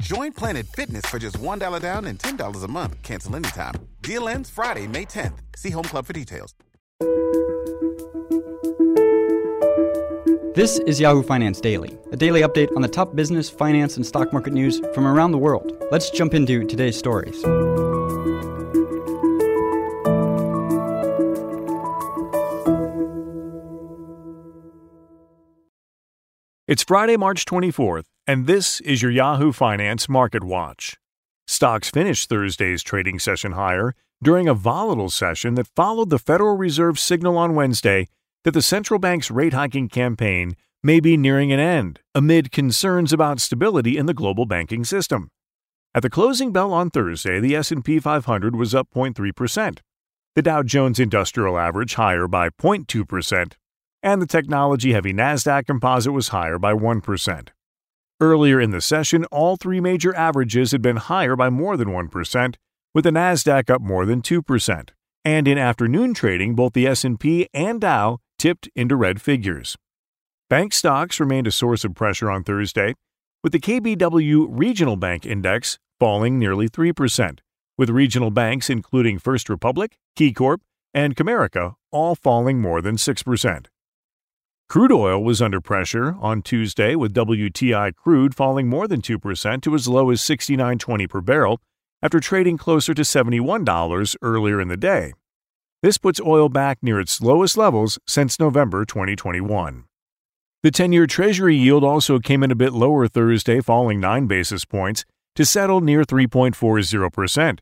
Join Planet Fitness for just $1 down and $10 a month. Cancel anytime. Deal ends Friday, May 10th. See Home Club for details. This is Yahoo Finance Daily, a daily update on the top business, finance, and stock market news from around the world. Let's jump into today's stories. It's Friday, March 24th, and this is your Yahoo Finance Market Watch. Stocks finished Thursday's trading session higher during a volatile session that followed the Federal Reserve's signal on Wednesday that the central bank's rate hiking campaign may be nearing an end amid concerns about stability in the global banking system. At the closing bell on Thursday, the S&P 500 was up 0.3%. The Dow Jones Industrial Average higher by 0.2%, and the technology heavy Nasdaq Composite was higher by 1%. Earlier in the session, all three major averages had been higher by more than 1%, with the Nasdaq up more than 2%. And in afternoon trading, both the S&P and Dow tipped into red figures. Bank stocks remained a source of pressure on Thursday, with the KBW Regional Bank Index falling nearly 3%, with regional banks including First Republic, KeyCorp, and Comerica all falling more than 6%. Crude oil was under pressure on Tuesday, with WTI crude falling more than 2% to as low as 69.20 per barrel after trading closer to $71 earlier in the day. This puts oil back near its lowest levels since November 2021. The 10 year Treasury yield also came in a bit lower Thursday, falling 9 basis points to settle near 3.40%.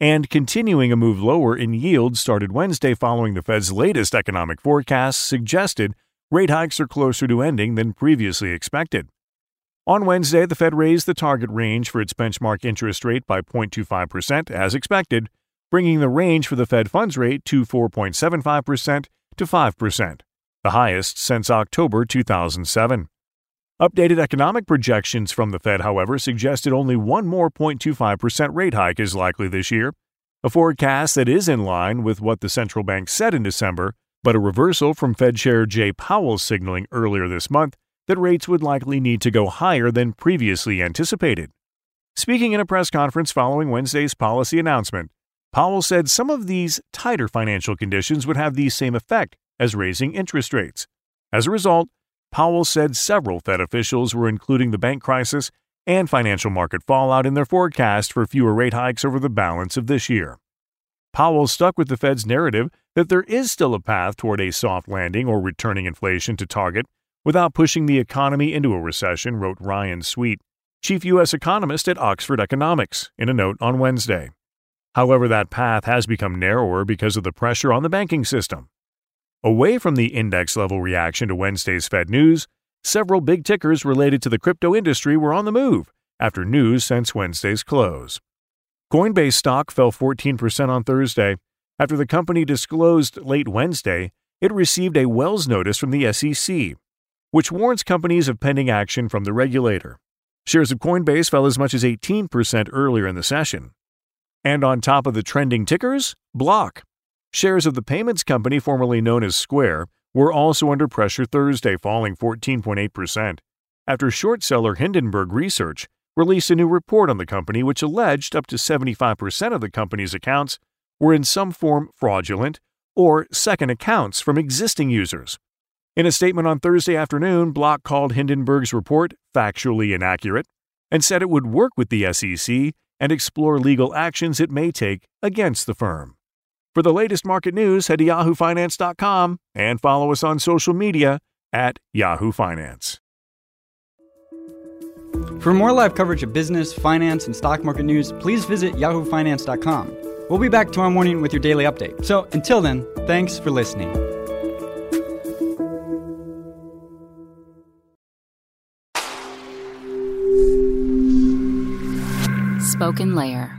And continuing a move lower in yield started Wednesday following the Fed's latest economic forecast suggested rate hikes are closer to ending than previously expected. On Wednesday, the Fed raised the target range for its benchmark interest rate by 0.25% as expected, bringing the range for the Fed funds rate to 4.75% to 5%, the highest since October 2007. Updated economic projections from the Fed, however, suggested only one more 0.25% rate hike is likely this year, a forecast that is in line with what the central bank said in December but a reversal from Fed Chair Jay Powell's signaling earlier this month that rates would likely need to go higher than previously anticipated. Speaking in a press conference following Wednesday's policy announcement, Powell said some of these tighter financial conditions would have the same effect as raising interest rates. As a result, Powell said several Fed officials were including the bank crisis and financial market fallout in their forecast for fewer rate hikes over the balance of this year. Powell stuck with the Fed's narrative that there is still a path toward a soft landing or returning inflation to target without pushing the economy into a recession, wrote Ryan Sweet, chief U.S. economist at Oxford Economics, in a note on Wednesday. However, that path has become narrower because of the pressure on the banking system. Away from the index level reaction to Wednesday's Fed news, several big tickers related to the crypto industry were on the move after news since Wednesday's close. Coinbase stock fell 14% on Thursday after the company disclosed late Wednesday it received a Wells notice from the SEC, which warns companies of pending action from the regulator. Shares of Coinbase fell as much as 18% earlier in the session. And on top of the trending tickers, Block. Shares of the payments company formerly known as Square were also under pressure Thursday, falling 14.8%, after short seller Hindenburg Research released a new report on the company which alleged up to 75% of the company's accounts were in some form fraudulent or second accounts from existing users. In a statement on Thursday afternoon, Block called Hindenburg's report factually inaccurate and said it would work with the SEC and explore legal actions it may take against the firm. For the latest market news, head to yahoofinance.com and follow us on social media at Yahoo Finance. For more live coverage of business, finance, and stock market news, please visit yahoofinance.com. We'll be back tomorrow morning with your daily update. So until then, thanks for listening. Spoken Layer.